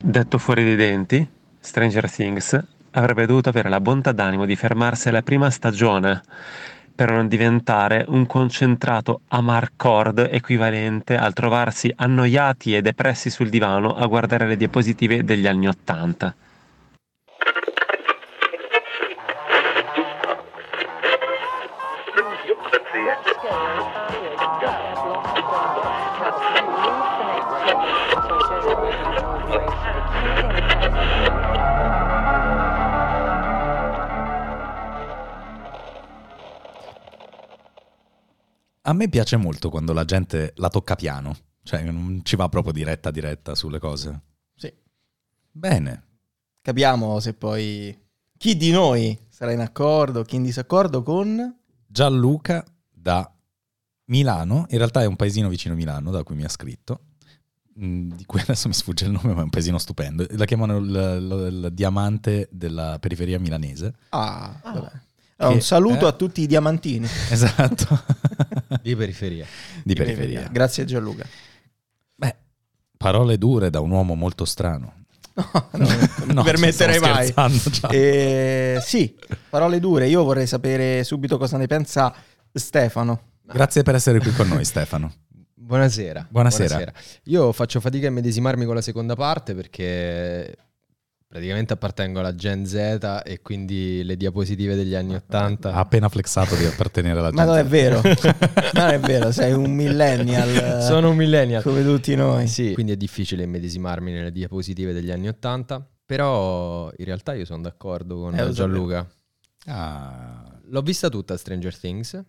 Detto fuori dei denti, Stranger Things avrebbe dovuto avere la bontà d'animo di fermarsi alla prima stagione per non diventare un concentrato amarcord equivalente al trovarsi annoiati e depressi sul divano a guardare le diapositive degli anni Ottanta. A me piace molto quando la gente la tocca piano, cioè non ci va proprio diretta diretta sulle cose. Sì. Bene. Capiamo se poi chi di noi sarà in accordo, chi in disaccordo con... Gianluca da Milano, in realtà è un paesino vicino a Milano da cui mi ha scritto, mm, di cui adesso mi sfugge il nome, ma è un paesino stupendo. La chiamano il, diamante della periferia milanese. Ah, vabbè. Allora, un saluto eh? a tutti i diamantini Esatto. Di periferia. di periferia. Grazie Gianluca. Beh, parole dure da un uomo molto strano. No, no, non No, permetterei mai. Eh, sì, parole dure. Io vorrei sapere subito cosa ne pensa Stefano. Grazie per essere qui con noi, Stefano. Buonasera. Buonasera. Io faccio fatica a medesimarmi con la seconda parte perché praticamente appartengo alla Gen Z e quindi le diapositive degli anni Ha 80. appena flexato di appartenere alla Ma non è vero, non è vero, sei un millennial Sono un millennial. come tutti noi. Sì, quindi è difficile medesimarmi nelle diapositive degli anni 80, però in realtà io sono d'accordo con Eh, Gianluca. Ah, L'ho vista tutta Stranger Things.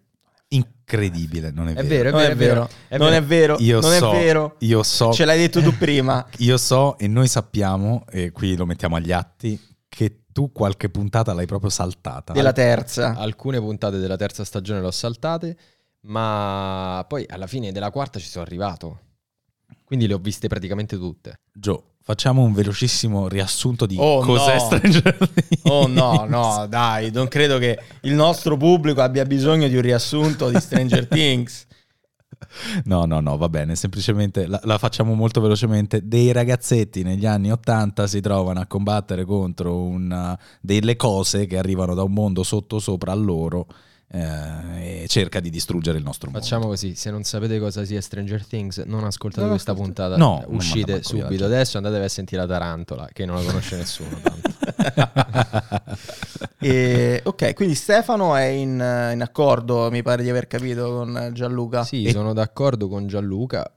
Incredibile, non è, È vero. vero, Non è vero, è non è vero, Io non so, è vero. Io so, Ce l'hai detto tu prima. io so e noi sappiamo, e qui lo mettiamo agli atti, che tu qualche puntata l'hai proprio saltata. Della terza. Alcune puntate della terza stagione le ho saltate, ma poi alla fine della quarta ci sono arrivato. Quindi le ho viste praticamente tutte. Gio, facciamo un velocissimo riassunto di Oh, cos'è no. Stranger Things. Oh no, no, dai, non credo che il nostro pubblico abbia bisogno di un riassunto di Stranger Things. No, no, no, va bene, semplicemente la, la facciamo molto velocemente. Dei ragazzetti negli anni 80 si trovano a combattere contro una- delle cose che arrivano da un mondo sotto sopra a loro eh, e cerca di distruggere il nostro mondo. Facciamo così, se non sapete cosa sia Stranger Things, non ascoltate Non questa puntata. No, uscite subito adesso, andatevi a sentire la tarantola, che non la conosce nessuno. E, ok, quindi Stefano è in, in accordo, mi pare di aver capito, con Gianluca. Sì, E- sono d'accordo con Gianluca.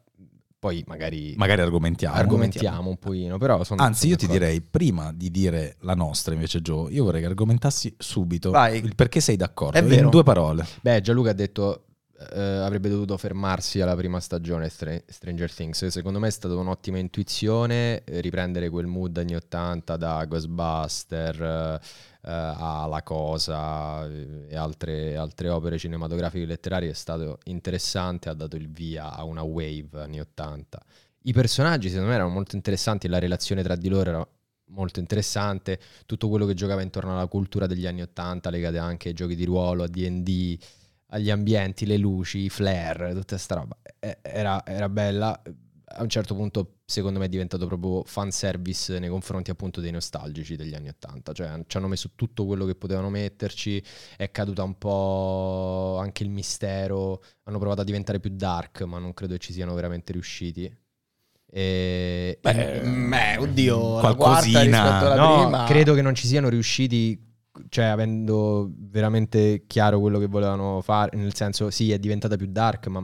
Poi magari Magari argomentiamo. argomentiamo un pochino, però sono Anzi, sono io ti d'accordo. direi, prima di dire la nostra invece, Gio, io vorrei che argomentassi subito Vai. il perché sei d'accordo. È in vero. due parole. Beh, Gianluca ha detto eh, avrebbe dovuto fermarsi alla prima stagione Str- Stranger Things. Secondo me è stata un'ottima intuizione eh, riprendere quel mood anni 80 da Ghostbuster eh, eh, a La Cosa e altre, altre opere cinematografiche e letterarie. È stato interessante, ha dato il via a una wave anni 80. I personaggi secondo me erano molto interessanti, la relazione tra di loro era molto interessante, tutto quello che giocava intorno alla cultura degli anni 80, legate anche ai giochi di ruolo, a D&D, agli ambienti, le luci, i flare, tutta sta roba. Era, era bella. A un certo punto, secondo me, è diventato proprio fanservice nei confronti appunto dei nostalgici degli anni 80. Cioè, ci hanno messo tutto quello che potevano metterci, è caduta un po' anche il mistero. Hanno provato a diventare più dark, ma non credo che ci siano veramente riusciti. E, Beh, e- mm, oddio, la qualcosina. quarta rispetto alla no, prima. credo che non ci siano riusciti, cioè avendo veramente chiaro quello che volevano fare, nel senso sì è diventata più dark, ma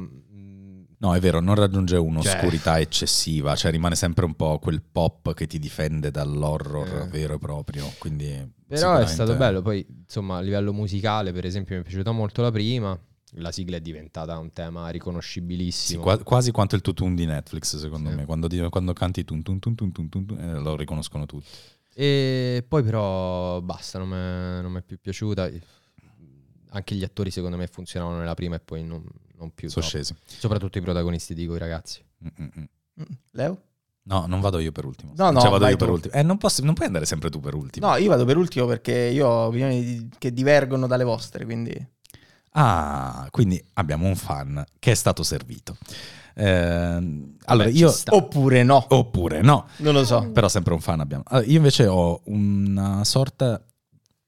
No, è vero, non raggiunge Cioè- un'oscurità eccessiva, cioè rimane sempre un po' quel pop che ti difende dall'horror Eh. vero e proprio. Quindi però è sicuramente- stato bello, poi insomma a livello musicale per esempio mi è piaciuta molto la prima, la sigla è diventata un tema Sì, riconoscibilissimo. qua- quasi quanto il tutun di Netflix, secondo Sì. me. Quando, di- quando canti tun tun tun tun tun tun, tun, eh, lo riconoscono tutti. E poi però basta, non mi è più piaciuta. Anche gli attori secondo me funzionavano nella prima e poi non, non più. Sono scesi. Soprattutto i protagonisti di quei ragazzi. Mm, mm, mm. Mm, Leo? No, non vado io per ultimo. No, no, Cioè, vado vai io per tu. ultimo. Eh, non, posso- non puoi andare sempre tu per ultimo. No, io vado per ultimo perché io ho opinioni di- che divergono dalle vostre, quindi... Ah, quindi abbiamo un fan che è stato servito. Eh, allora, Beh, io... Oppure no. Oppure no. Non lo so. Però sempre un fan abbiamo. Allora, io invece ho una sorta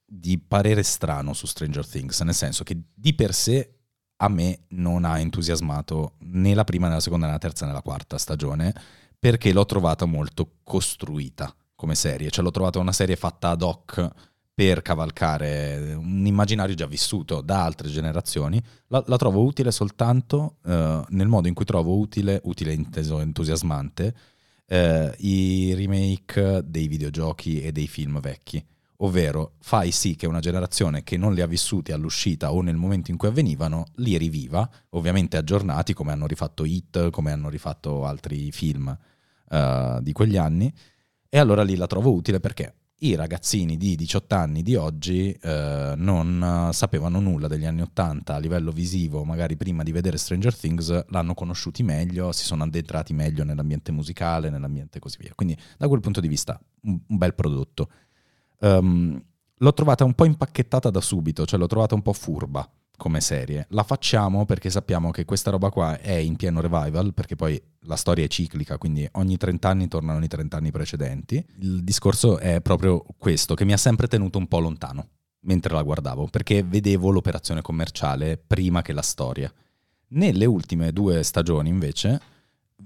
di parere strano su Stranger Things, nel senso che di per sé a me non ha entusiasmato né la prima, né la seconda, né la terza, né la quarta stagione, perché l'ho trovata molto costruita come serie, cioè l'ho trovata una serie fatta ad hoc per cavalcare un immaginario già vissuto da altre generazioni. La, la trovo utile soltanto eh, nel modo in cui trovo utile, utile inteso entusiasmante, eh, i remake dei videogiochi e dei film vecchi. Ovvero fai sì che una generazione che non li ha vissuti all'uscita o nel momento in cui avvenivano li riviva, ovviamente aggiornati come hanno rifatto Hit, come hanno rifatto altri film eh, di quegli anni. E allora lì la trovo utile perché i ragazzini di 18 anni di oggi eh, non sapevano nulla degli anni 80 a livello visivo, magari prima di vedere Stranger Things l'hanno conosciuti meglio, si sono addentrati meglio nell'ambiente musicale, nell'ambiente così via. Quindi da quel punto di vista un bel prodotto. Um, l'ho trovata un po' impacchettata da subito, cioè l'ho trovata un po' furba come serie. La facciamo perché sappiamo che questa roba qua è in pieno revival, perché poi la storia è ciclica, quindi ogni 30 anni tornano i 30 anni precedenti. Il discorso è proprio questo, che mi ha sempre tenuto un po' lontano mentre la guardavo, perché vedevo l'operazione commerciale prima che la storia. Nelle ultime due stagioni, invece,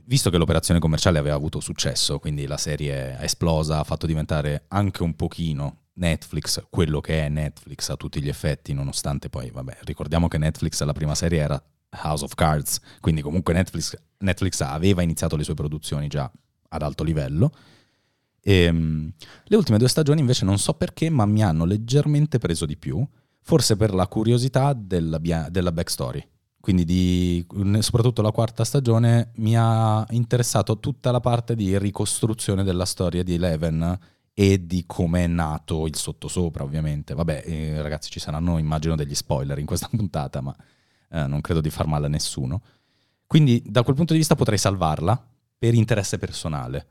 visto che l'operazione commerciale aveva avuto successo, quindi la serie è esplosa, ha fatto diventare anche un pochino Netflix quello che è Netflix a tutti gli effetti, nonostante poi, vabbè, ricordiamo che Netflix la prima serie era House of Cards, quindi comunque Netflix, Netflix aveva iniziato le sue produzioni già ad alto livello. E, um, le ultime due stagioni invece non so perché, ma mi hanno leggermente preso di più, forse per la curiosità della, della backstory. Quindi di, soprattutto la quarta stagione mi ha interessato tutta la parte di ricostruzione della storia di Eleven e di come è nato il sottosopra, ovviamente. Vabbè, eh, ragazzi, ci saranno, immagino, degli spoiler in questa puntata, ma eh, non credo di far male a nessuno. Quindi, da quel punto di vista, potrei salvarla per interesse personale.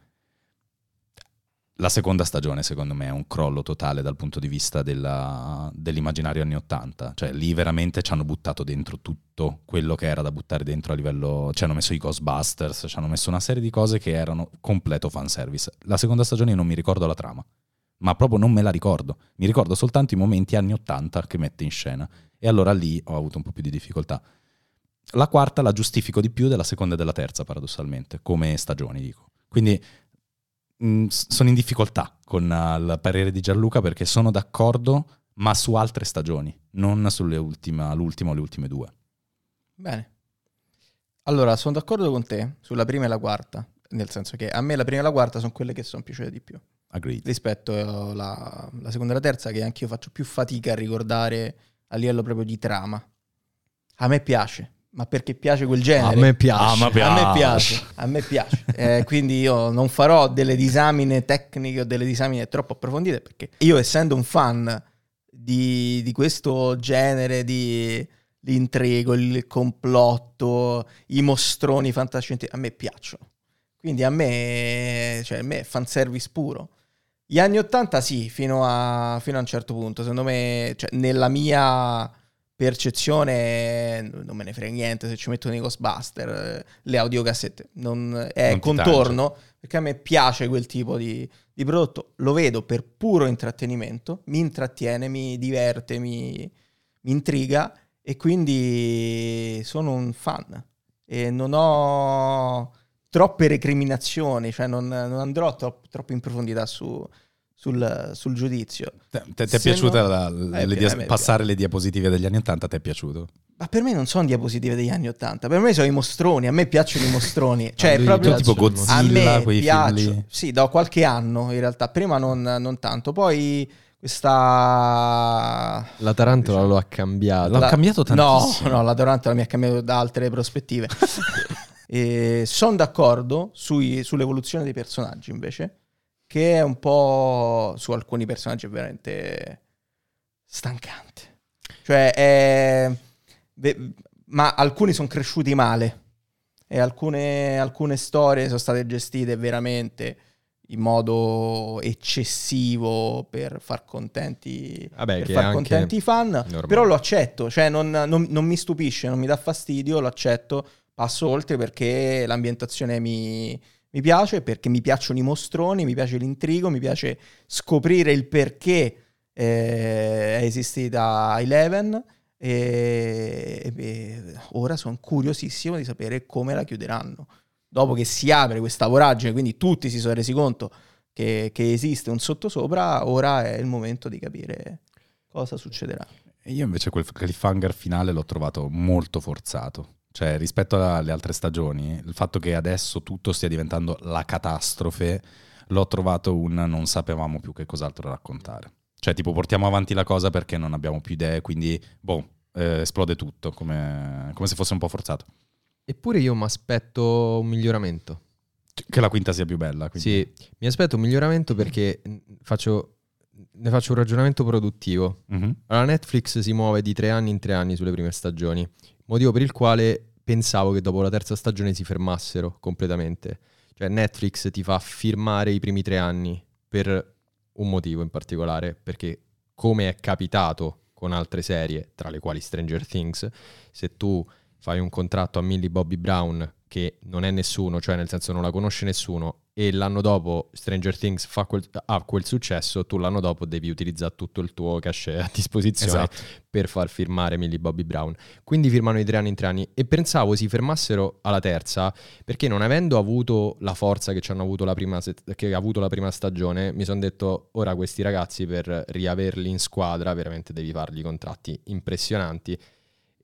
La seconda stagione, secondo me, è un crollo totale dal punto di vista della, dell'immaginario anni 80. Cioè, lì veramente ci hanno buttato dentro tutto quello che era da buttare dentro a livello. Ci hanno messo i Ghostbusters, ci hanno messo una serie di cose che erano completo fanservice. La seconda stagione io non mi ricordo la trama, ma proprio non me la ricordo. Mi ricordo soltanto i momenti anni 80 che mette in scena. E allora lì ho avuto un po' più di difficoltà. La quarta la giustifico di più della seconda e della terza, paradossalmente, come stagioni, dico. Quindi mh, sono in difficoltà con uh, il parere di Gianluca perché sono d'accordo, ma su altre stagioni, non sulle ultime, l'ultima o le ultime due. Bene. Allora, sono d'accordo con te sulla prima e la quarta, nel senso che a me la prima e la quarta sono quelle che sono piaciute di più. Agreed. Rispetto alla, alla seconda e la terza, che anch'io faccio più fatica a ricordare a livello proprio di trama. A me piace, ma perché piace quel genere. A me piace. Ah, ma piace. A me piace, a me piace. Eh, quindi io non farò delle disamine tecniche o delle disamine troppo approfondite perché io essendo un fan di, di questo genere di l'intrigo, il complotto, i mostroni fantascientifici, a me piacciono. Quindi a me, cioè, a me è fanservice puro. Gli anni 80 sì, fino a, fino a un certo punto. Secondo me, cioè, nella mia percezione non me ne frega niente se ci mettono i Ghostbuster, le audiocassette, non, è Non contorno perché a me piace quel tipo di, di prodotto, lo vedo per puro intrattenimento, mi intrattiene, mi diverte, mi, mi intriga e quindi sono un fan. E non ho troppe recriminazioni, cioè non, non andrò troppo, troppo in profondità su, sul, sul giudizio. Ti è piaciuta no- la- Eh, le dia- passare le diapositive degli anni 80? Ti è piaciuto? Ma per me non sono diapositive degli anni Ottanta, per me sono i mostroni, a me piacciono i mostroni. Cioè, A lui proprio tipo piacciono. a Godzilla, me piacciono. Sì, da qualche anno in realtà, prima non, non tanto. Poi questa... La tarantola lo ha cambiato. L'ha cambiato tantissimo. No, no, la Tarantola mi ha cambiato da altre prospettive. sono d'accordo sui- sull'evoluzione dei personaggi invece, che è un po' su alcuni personaggi veramente stancante. Cioè, è... ma alcuni sono cresciuti male e alcune, alcune storie sono state gestite veramente in modo eccessivo per far contenti, Vabbè, per far contenti i fan, normale. però lo accetto, cioè non, non- non mi stupisce, non mi dà fastidio, lo accetto, passo oltre perché l'ambientazione mi, mi piace, perché mi piacciono i mostroni, mi piace l'intrigo, mi piace scoprire il perché eh, è esistita Eleven e, e ora sono curiosissimo di sapere come la chiuderanno. Dopo che si apre questa voragine, quindi tutti si sono resi conto che, che esiste un sottosopra, ora è il momento di capire cosa succederà. Io invece quel cliffhanger finale l'ho trovato molto forzato. Cioè, rispetto alle altre stagioni, il fatto che adesso tutto stia diventando la catastrofe, l'ho trovato un non sapevamo più che cos'altro raccontare. Cioè, tipo, portiamo avanti la cosa perché non abbiamo più idee, quindi, boh, eh, esplode tutto, come, come se fosse un po' forzato. Eppure io mi aspetto un miglioramento. Che la quinta sia più bella. Quindi. Sì, mi aspetto un miglioramento perché faccio, ne faccio un ragionamento produttivo. Mhm. Allora, Netflix si muove di tre anni in tre anni sulle prime stagioni, motivo per il quale pensavo che dopo la terza stagione si fermassero completamente. Cioè Netflix ti fa firmare i primi tre anni per un motivo in particolare, perché come è capitato con altre serie, tra le quali Stranger Things, se tu fai un contratto a Millie Bobby Brown che non è nessuno, cioè nel senso non la conosce nessuno, e l'anno dopo Stranger Things fa quel, ha quel successo, tu l'anno dopo devi utilizzare tutto il tuo cachet a disposizione Esatto. per far firmare Millie Bobby Brown. Quindi firmano i tre anni in tre anni e pensavo si fermassero alla terza perché non avendo avuto la forza che, ci hanno avuto la prima che ha avuto la prima stagione, mi sono detto ora questi ragazzi per riaverli in squadra veramente devi fargli contratti impressionanti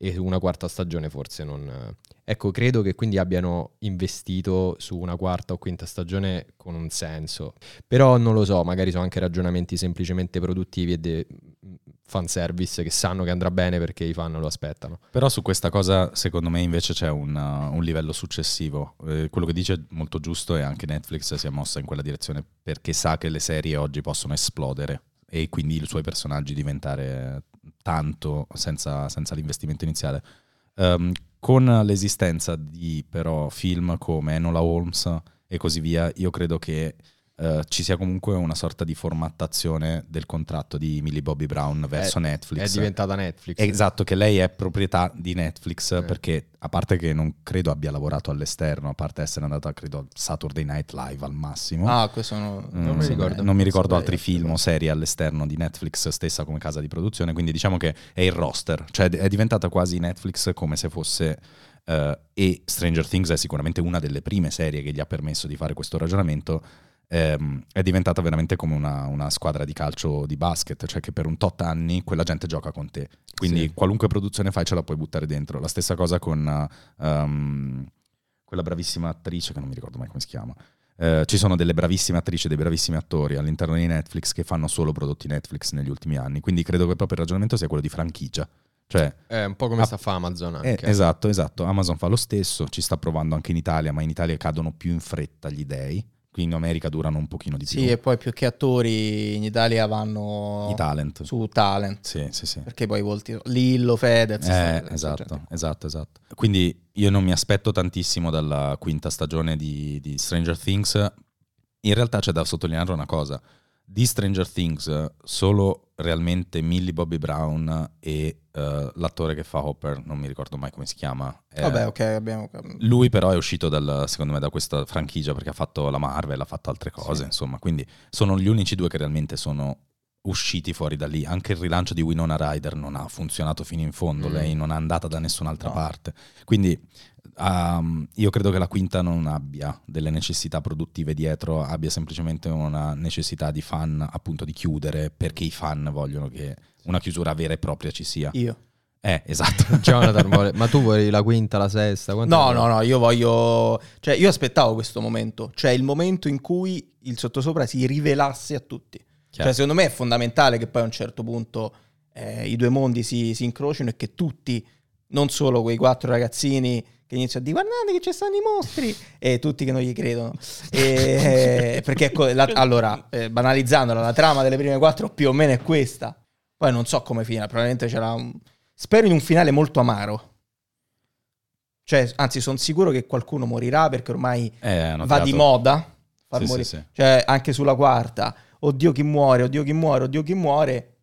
e una quarta stagione forse non... Ecco, credo che quindi abbiano investito su una quarta o quinta stagione con un senso. Però non lo so, magari sono anche ragionamenti semplicemente produttivi e de- fanservice che sanno che andrà bene perché i fan lo aspettano. Però su questa cosa, secondo me, invece c'è un, uh, un livello successivo. Eh, quello che dice è molto giusto e anche Netflix si è mossa in quella direzione perché sa che le serie oggi possono esplodere e quindi i suoi personaggi diventare tanto senza, senza l'investimento iniziale. Ehm, con l'esistenza di però film come Enola Holmes e così via, io credo che eh, ci sia comunque una sorta di formattazione del contratto di Millie Bobby Brown verso Netflix. È diventata Netflix. Esatto, che lei è proprietà di Netflix Eh. perché a parte che non credo abbia lavorato all'esterno, a parte essere andata credo a Saturday Night Live al massimo. Ah, questo no, Mm, non mi ricordo. non mi ricordo Non altri film o serie all'esterno di Netflix stessa come casa di produzione, quindi diciamo che è il roster, cioè è diventata quasi Netflix come se fosse eh, e Stranger Things è sicuramente una delle prime serie che gli ha permesso di fare questo ragionamento. Ehm, è diventata veramente come una, una squadra di calcio di basket, cioè che per un tot anni quella gente gioca con te. Quindi Sì. qualunque produzione fai ce la puoi buttare dentro. La stessa cosa con um, quella bravissima attrice che non mi ricordo mai come si chiama. Eh, ci sono delle bravissime attrici e dei bravissimi attori all'interno di Netflix che fanno solo prodotti Netflix negli ultimi anni. Quindi credo che proprio il ragionamento sia quello di franchigia. Cioè, È un po' come Ah, sta fa Amazon eh, anche. esatto, esatto. Amazon fa lo stesso, ci sta provando anche in Italia, ma in Italia cadono più in fretta gli dei. Qui in America durano un pochino di più. Sì, e poi più che attori in Italia vanno I talent. su talent. Sì, sì, sì. Perché poi volti Lillo, Fedez. Eh, sta- esatto, gente. esatto, esatto. Quindi io non mi aspetto tantissimo dalla quinta stagione di, di Stranger Things. In realtà c'è da sottolineare una cosa. Di Stranger Things solo realmente Millie Bobby Brown e eh, l'attore che fa Hopper, non mi ricordo mai come si chiama. eh, Vabbè, ok, abbiamo... Lui però è uscito dal, secondo me da questa franchigia perché ha fatto la Marvel, ha fatto altre cose, Sì. insomma, quindi sono gli unici due che realmente sono usciti fuori da lì. Anche il rilancio di Winona Ryder non ha funzionato fino in fondo, Mm. lei non è andata da nessun'altra No. parte. Quindi um, io credo che la quinta non abbia delle necessità produttive dietro, abbia semplicemente una necessità di fan appunto di chiudere perché i fan vogliono che una chiusura vera e propria ci sia. Io. Eh, esatto. Jonathan vuole- ma tu vuoi la quinta, la sesta? Quante No, no, no, io voglio... Cioè, io aspettavo questo momento. Cioè, il momento in cui il sottosopra si rivelasse a tutti. Chiaro. Cioè, secondo me è fondamentale che poi a un certo punto eh, i due mondi si, si incrocino e che tutti, non solo quei quattro ragazzini che iniziano a dire guardate che ci stanno i mostri e tutti che non gli credono. E- perché ecco, la- allora, eh, banalizzandola, la trama delle prime quattro più o meno è questa. Poi non so come finirà, probabilmente c'era un... Spero in un finale molto amaro. Cioè, anzi, sono sicuro che qualcuno morirà perché ormai Eh, va di moda far Sì, morire. sì, sì. Cioè, anche sulla quarta, oddio chi muore, oddio chi muore, oddio chi muore.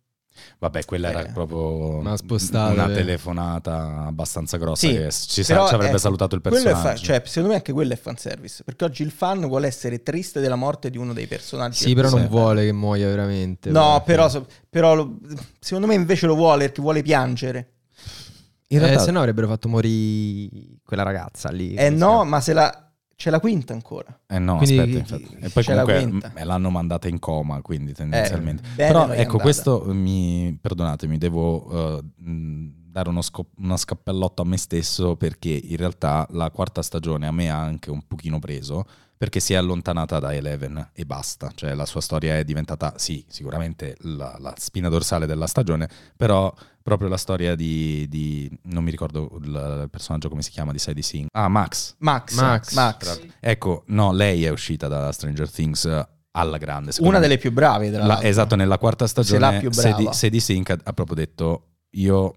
Vabbè, quella era Eh. proprio spostate. una telefonata abbastanza grossa Sì, che ci, sa- ci avrebbe è- salutato il è fa- personaggio. cioè, secondo me anche quello è fanservice. Perché oggi il fan vuole essere triste della morte di uno dei personaggi. Sì, però non Sì. vuole che muoia veramente. No, però, so- però lo- secondo me invece lo vuole perché vuole piangere. In Eh, realtà- se no avrebbero fatto morire quella ragazza lì. Eh no, ma se la... c'è la quinta ancora. Eh no, Quindi- aspetta, infatti. E poi c'è la comunque m- l'hanno mandata in coma, quindi tendenzialmente. Eh, Però ecco, questo mi perdonatemi, devo mh, dare uno, scop- uno scappellotto a me stesso perché in realtà la quarta stagione a me ha anche un pochino preso perché si è allontanata da Eleven e basta, cioè la sua storia è diventata, sì, sicuramente la, la spina dorsale della stagione, però proprio la storia di, di- non mi ricordo il, il personaggio come si chiama di Sadie Singh, ah Max, Max. Max. Max. Ecco, no, lei è uscita da Stranger Things alla grande. Una me. delle più brave, tra La- l'altro. esatto, nella quarta la stagione più Sadie, brava. Sadie Sink ha, ha proprio detto io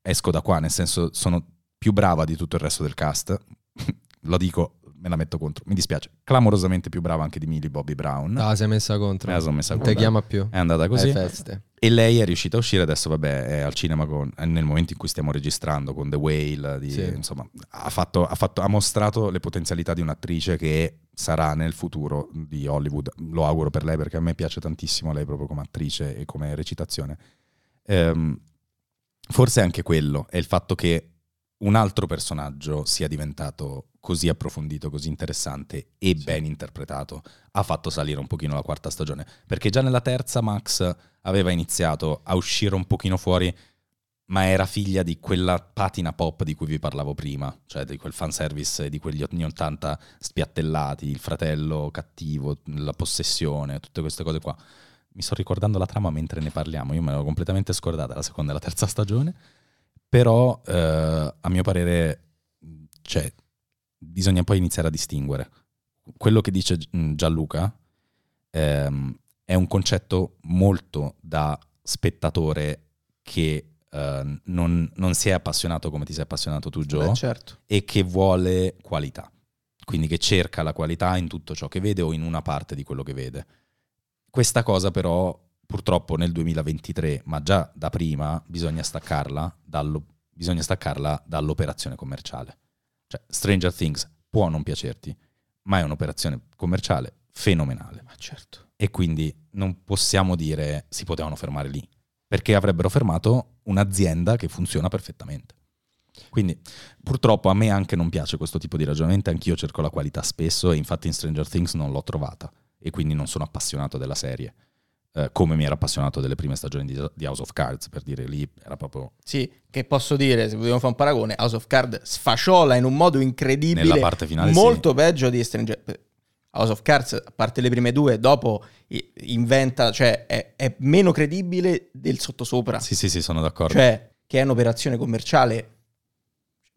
esco da qua, nel senso sono più brava di tutto il resto del cast. Lo dico, me la metto contro. Mi dispiace. Clamorosamente più brava anche di Millie Bobby Brown. Ah, si è messa contro. Me la sono messa non te contro. chiama più. È andata così. E lei è riuscita a uscire, adesso vabbè è al cinema con- è nel momento in cui stiamo registrando con The Whale, di- Sì. insomma ha, fatto- ha fatto- ha mostrato le potenzialità di un'attrice che sarà nel futuro di Hollywood, lo auguro per lei perché a me piace tantissimo lei proprio come attrice e come recitazione. Ehm, forse anche quello è il fatto che un altro personaggio sia diventato così approfondito, così interessante e ben interpretato, ha fatto salire un pochino la quarta stagione. Perché già nella terza Max aveva iniziato a uscire un pochino fuori, ma era figlia di quella patina pop di cui vi parlavo prima, cioè di quel fanservice di quegli anni 80 spiattellati, il fratello cattivo, la possessione, tutte queste cose qua. Mi sto ricordando la trama mentre ne parliamo, io me l'ho completamente scordata la seconda e la terza stagione, però eh, a mio parere cioè, bisogna poi iniziare a distinguere. Quello che dice mm, Gianluca ehm, è un concetto molto da spettatore che eh, non, non si è appassionato come ti sei appassionato tu, Joe, Beh, certo. e che vuole qualità. Quindi che cerca la qualità in tutto ciò che vede o in una parte di quello che vede. Questa cosa però purtroppo nel 2023, ma già da prima, bisogna staccarla, dallo- bisogna staccarla dall'operazione commerciale. Cioè, Stranger Things può non piacerti, ma è un'operazione commerciale fenomenale. Ma certo. E quindi non possiamo dire si potevano fermare lì, perché avrebbero fermato un'azienda che funziona perfettamente. Quindi purtroppo a me anche non piace questo tipo di ragionamento, anch'io cerco la qualità spesso e infatti in Stranger Things non l'ho trovata e quindi non sono appassionato della serie, eh, come mi ero appassionato delle prime stagioni di, di House of Cards, per dire lì era proprio Sì, che posso dire, se vogliamo fare un paragone, House of Cards sfasciola in un modo incredibile, nella parte finale. molto peggio di Stranger House of Cards, a parte le prime due, dopo inventa, cioè è, è meno credibile del sottosopra. Sì, sì, sì, sono d'accordo. Cioè, che è un'operazione commerciale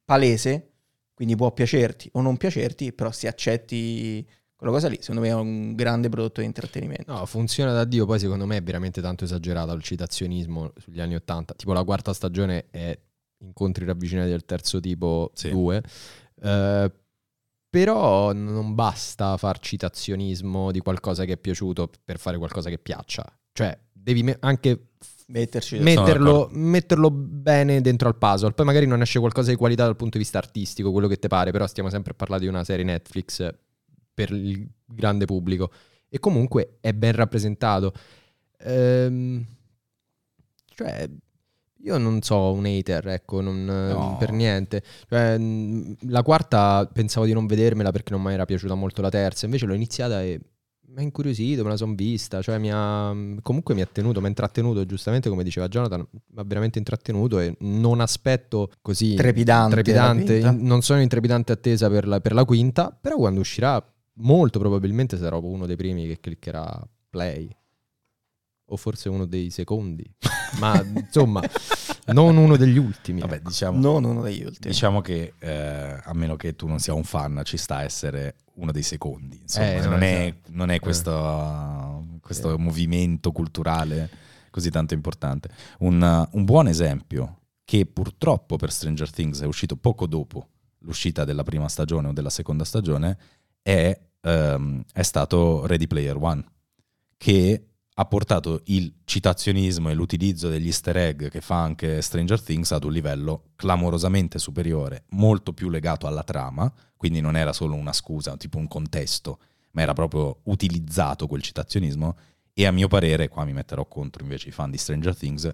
palese, quindi può piacerti o non piacerti, però se accetti quella cosa lì, secondo me è un grande prodotto di intrattenimento. No, funziona da Dio, poi secondo me è veramente tanto esagerato il citazionismo sugli anni Ottanta. Tipo la quarta stagione è incontri ravvicinati del terzo tipo Sì. 2. però non basta far citazionismo di qualcosa che è piaciuto per fare qualcosa che piaccia. Cioè, devi me- anche Metterci metterlo, metterlo bene dentro al puzzle. Poi magari non esce qualcosa di qualità dal punto di vista artistico, quello che ti pare, però stiamo sempre a parlare di una serie Netflix per il grande pubblico. E comunque è ben rappresentato. Ehm, cioè, io non so un hater, ecco, non, No. per niente. Cioè, la quarta pensavo di non vedermela perché non mi era piaciuta molto la terza, invece l'ho iniziata e mi ha incuriosito, me la sono vista, cioè mi ha, comunque mi ha tenuto, mi ha intrattenuto, giustamente come diceva Jonathan, mi ha veramente intrattenuto e non aspetto così Trepidante trepidante, in- non sono in trepidante attesa per la, per la quinta, però quando uscirà molto probabilmente sarò uno dei primi che cliccherà play o forse uno dei secondi, ma insomma non uno degli ultimi. Vabbè, ecco. diciamo, non uno degli ultimi. diciamo che eh, a meno che tu non sia un fan, ci sta a essere uno dei secondi. Insomma, Eh, no, non, è, esatto. non è questo, questo Eh. movimento culturale così tanto importante. Un, un buon esempio che purtroppo per Stranger Things è uscito poco dopo l'uscita della prima stagione o della seconda stagione è ehm, è stato Ready Player One, che ha portato il citazionismo e l'utilizzo degli easter egg che fa anche Stranger Things ad un livello clamorosamente superiore, molto più legato alla trama, quindi non era solo una scusa, tipo un contesto, ma era proprio utilizzato quel citazionismo e a mio parere, qua mi metterò contro invece i fan di Stranger Things,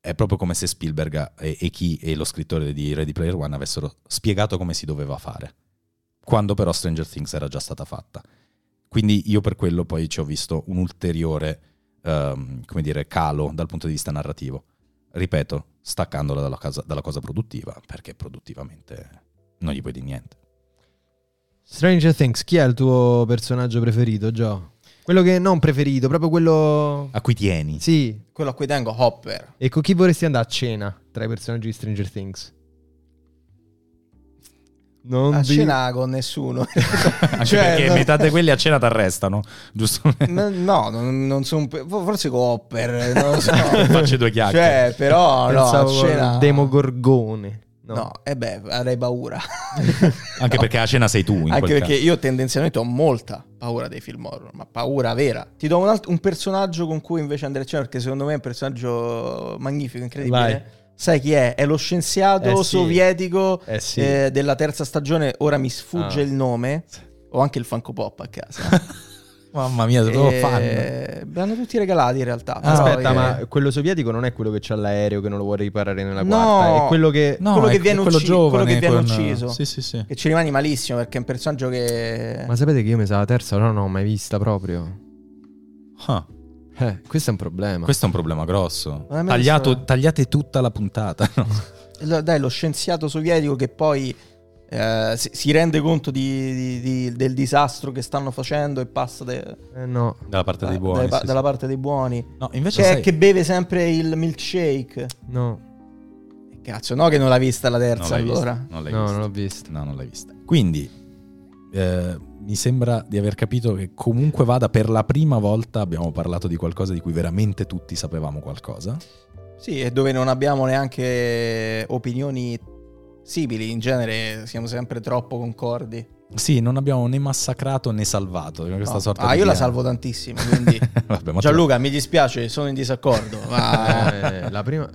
è proprio come se Spielberg e, e chi e lo scrittore di Ready Player One avessero spiegato come si doveva fare, quando però Stranger Things era già stata fatta. Quindi io per quello poi ci ho visto un ulteriore ehm, come dire, calo dal punto di vista narrativo. Ripeto, staccandola dalla, casa- dalla cosa produttiva, perché produttivamente non gli puoi dire niente. Stranger Things, chi è il tuo personaggio preferito, Gio? Quello che non preferito, proprio quello... A cui tieni? Sì. Quello a cui tengo, Hopper. E con chi vorresti andare a cena tra i personaggi di Stranger Things? Non A di- cena con nessuno. Anche Cioè, perché no- metà di quelli a cena ti arrestano, giusto? No, no, non, non sono... Forse con Hopper, non lo so. Facci due chiacchiere. Cioè, però, no, a cena... Demogorgone. No. No, e beh, avrei paura. Anche perché a cena sei tu. In Anche quel perché caso. io tendenzialmente ho molta paura dei film horror, ma paura vera. Ti do un, alt- un personaggio con cui invece andrei a cena, perché secondo me è un personaggio magnifico, incredibile. Vai. Sai chi è? È lo scienziato Eh sì. sovietico Eh sì. eh, della terza stagione, ora mi sfugge Ah. il nome. Ho anche il Funko Pop a casa. Mamma mia, sono Eh, fan. Me l'hanno tutti regalati in realtà. però, Aspetta, eh, ma quello sovietico non è quello che c'ha l'aereo che non lo vuole riparare nella No. quarta, è quello che... No, quello è che viene quello ucci- giovane, quello che viene con- ucciso. Sì, sì, sì. Che ci rimani malissimo perché è un personaggio che... Ma sapete che io mi sa la terza, no, non l'ho mai vista proprio. Ah, Eh, questo è un problema. questo è un problema grosso. Non Tagliato- visto- tagliate tutta la puntata. no? Dai, lo scienziato sovietico che poi eh, si, si rende conto di- di- di- del disastro che stanno facendo e passa de- Eh no. Dalla parte dei da- buoni. dai pa- sì, dalla sì. parte dei buoni. No, invece Che, sai- che beve sempre il milkshake. No, Cazzo, no che non l'ha vista la non terza l'hai allora. vista, non l'hai no, vista. non l'ho vista. No, non l'hai vista. Quindi eh, mi sembra di aver capito che comunque vada per la prima volta abbiamo parlato di qualcosa di cui veramente tutti sapevamo qualcosa. Sì, e dove non abbiamo neanche opinioni simili. In genere siamo sempre troppo concordi. Sì, non abbiamo né massacrato né salvato. Questa No. sorta Ah, di io la salvo tantissimo, quindi... Vabbè, Gianluca, mi dispiace, sono in disaccordo. Ma... Eh, la prima...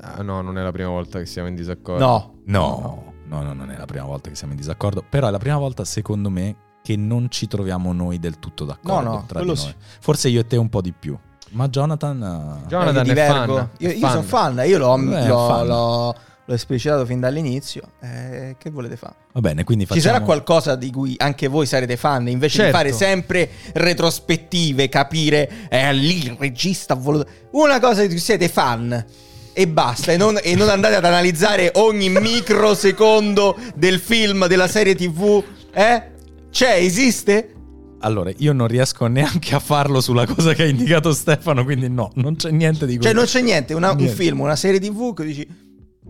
ah, no, non è la prima volta che siamo in disaccordo. no, No, no, no, non è la prima volta che siamo in disaccordo, però è la prima volta secondo me che non ci troviamo noi del tutto d'accordo No, no, tra di noi. sì. Forse io e te un po' di più, ma Jonathan... eh, Jonathan io è divergo. fan, Io, è io fan. sono fan, io l'ho, Eh, è l'ho- fan. l'ho- l'ho esplicitato fin dall'inizio. Eh, che volete fare? Va bene, quindi facciamo... Ci sarà qualcosa di cui anche voi sarete fan, invece Certo. di fare sempre retrospettive, capire, eh, lì il regista ha voluto... Una cosa di cui siete fan e basta, e non, e non andate ad analizzare ogni microsecondo del film, della serie tv, eh? C'è, esiste? Allora, io non riesco neanche a farlo sulla cosa che ha indicato Stefano, quindi no, non c'è niente di Cioè quello. non c'è niente, una- un Niente. film, una serie tv che dici...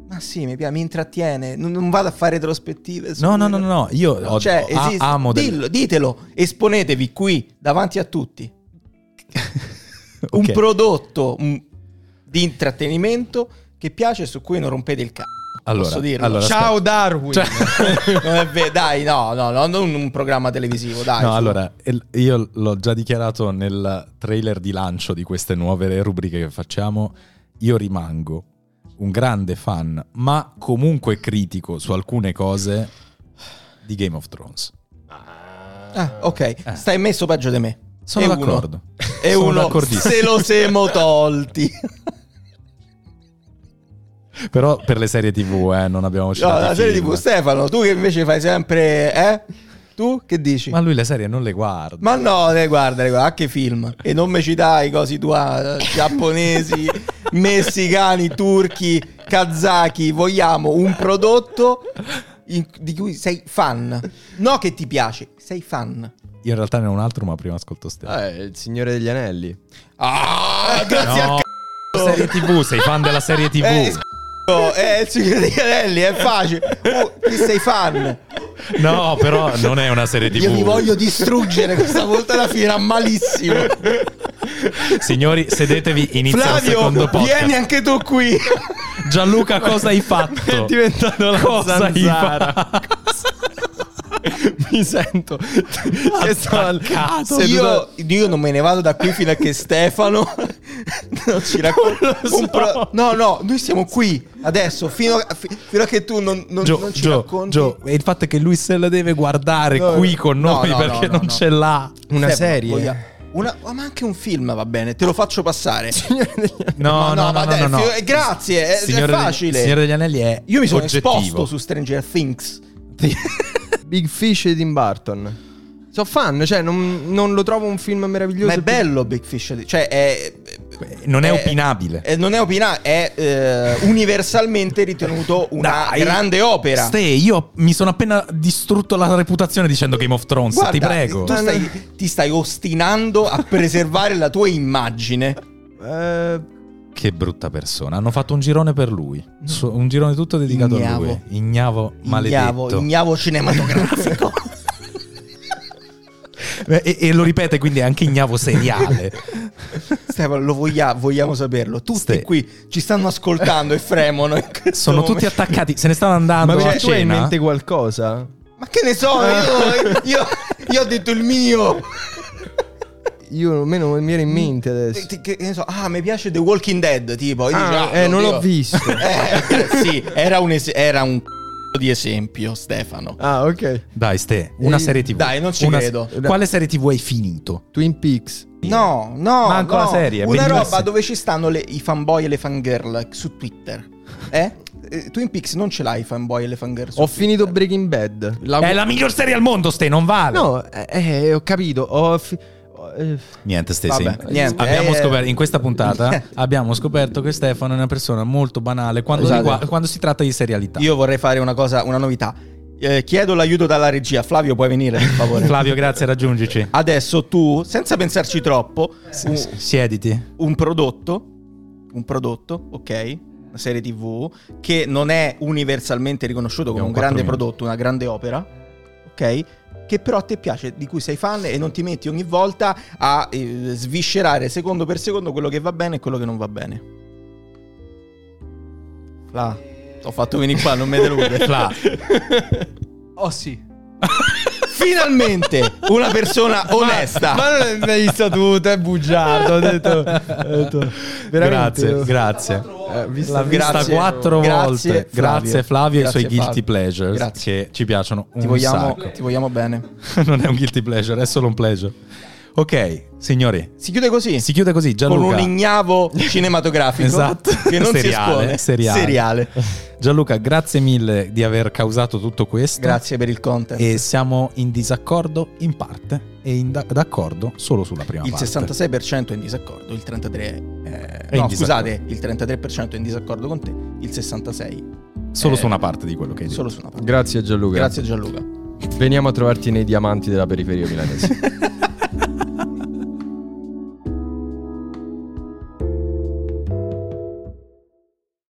Ma sì, mi piace, mi intrattiene, non, non vado a fare retrospettive. No, no, no, no, no, io ho- Cioè, a- esiste. amo del- Dillo, ditelo, esponetevi qui davanti a tutti. Un Ok. prodotto mm, di intrattenimento che piace e su cui non rompete il cazzo. Allora, posso dirlo? allora, Ciao Darwin! Cioè- Non è vero, dai, no, no, no, non un programma televisivo, dai. No, su. allora, io l'ho già dichiarato nel trailer di lancio di queste nuove rubriche che facciamo. Io rimango un grande fan, ma comunque critico su alcune cose di Game of Thrones. Ah, ok, stai messo peggio di me. Eh. Sono E uno- d'accordo. E Sono uno se lo siamo tolti. Però per le serie TV, eh, non abbiamo No, citato la i serie film. TV, Stefano, tu che invece fai sempre, eh? Tu che dici? Ma lui le serie non le guarda. Ma no, eh, guarda, guarda, anche film. E non mi citai cosi tua, eh, giapponesi, messicani, turchi, kazaki. Vogliamo un prodotto in- di cui sei fan. No che ti piace, sei fan. Io in realtà ne ho un altro, ma prima ascolto Stefano. Ah, è il Signore degli Anelli. Ah, grazie no, al serie TV, sei fan della serie TV. Eh, c***o, eh, il Signore degli Anelli, è facile. Oh, ti sei fan. No, però non è una serie TV. Io vi voglio distruggere questa volta la finirà malissimo. Signori, sedetevi, inizia il secondo Flavio, podcast. vieni anche tu qui. Gianluca, cosa hai fatto? È diventato la cosa hai zanzara. fatto? mi sento che Io, io non me ne vado da qui fino a che Stefano non ci racconta. Un pro- so. No, no, noi siamo qui adesso fino a, fi- fino a che tu non, non- Gio, non ci Gio, racconti. Gio, e il fatto è che lui se la deve guardare No, qui con no, noi no, perché no, non no. ce l'ha. una Stefano, serie. voglia- una- ma anche un film va bene, te lo faccio passare. No, Ma no, no, ma no, dai, no, no. fi- Grazie, è, è Signore degli- facile. Signore degli Anelli è Io mi sono oggettivo. esposto su Stranger Things. Big Fish di Tim Burton. Sono fan, cioè non, non lo trovo un film meraviglioso. Ma è bello Big Fish. Cioè, è, Non è, è- opinabile. è- non è opinabile, è eh, universalmente ritenuto una Dai. grande opera. Ste, io mi sono appena distrutto la reputazione dicendo Game of Thrones, Guarda, ti prego. Tu stai, ti stai ostinando a preservare la tua immagine. Eh, Che brutta persona. Hanno fatto un girone per lui. Un girone tutto dedicato Ignavo. a lui. Ignavo maledetto. Ignavo, ignavo cinematografico. Beh, E, e lo ripete quindi è anche ignavo seriale. Stefano, lo voglia- vogliamo saperlo. Tutti Ste- qui ci stanno ascoltando e fremono. Sono tutti momento. attaccati, se ne stanno andando ma a tu hai in mente qualcosa? Ma che ne so, io, io- io ho detto il mio. Io almeno non mi era in mente adesso. Che, che ne so, ah, mi piace The Walking Dead, tipo. Ah, dici, ah, eh, non l'ho visto. Eh, sì, era un, es- era un c***o di esempio, Stefano. Ah, ok. Dai, Ste, una serie TV. dai, non ci Una- credo. Quale serie TV hai finito? Twin Peaks. No, no, Manco no. la serie, Una roba dove ci stanno le- i fanboy e le fangirl su Twitter. Eh? Eh, Twin Peaks non ce l'hai i fanboy e le fangirl su Ho Twitter. finito Breaking Bad. La- È la miglior serie al mondo, Ste, non vale. No, eh, eh, ho capito. Ho fi- ho- eh, Niente, sì. niente, Abbiamo eh, scoperto, in questa puntata abbiamo scoperto che Stefano è una persona molto banale quando, Scusate. rigua- quando si tratta di serialità. Io vorrei fare una cosa, una novità. Eh, chiedo l'aiuto dalla regia. Flavio, puoi venire, per favore? Flavio, grazie, raggiungici. Adesso tu, senza pensarci troppo, un, Siediti. un prodotto, un prodotto, ok? Una serie TV che non è universalmente riconosciuto come un grande minuti. prodotto, una grande opera, ok? Che però a te piace, di cui sei fan e non ti metti ogni volta a eh, sviscerare secondo per secondo quello che va bene e quello che non va bene. Fla, ho fatto venire qua, non mi delude. Fla. Oh sì. Finalmente una persona onesta. Ma non l'hai visto tutto, è bugiardo. Ho detto, ho detto. Grazie, grazie. Eh, visto- L'ha vista Grazie. quattro Grazie, volte. Flavio. Grazie Flavio e i suoi Grazie, guilty Flavio. pleasures Grazie. che ci piacciono un ti, vogliamo, sacco. ti vogliamo bene. non è un guilty pleasure, è solo un pleasure. Ok, signori, Si chiude così. si chiude così. con Gianluca, un ignavo cinematografico Esatto. che non Seriale, si espone. seriale. seriale. Gianluca, grazie mille di aver causato tutto questo. Grazie per il content. E siamo in disaccordo in parte e in da- d'accordo solo sulla prima il parte. 66% è in disaccordo, il 33% è... È in no, disaccordo. scusate, il 33% è in disaccordo con te, il 66% Solo eh, su una parte di quello che hai detto. solo su una parte. Grazie Gianluca. Grazie Gianluca. Veniamo a trovarti nei diamanti della periferia milanese.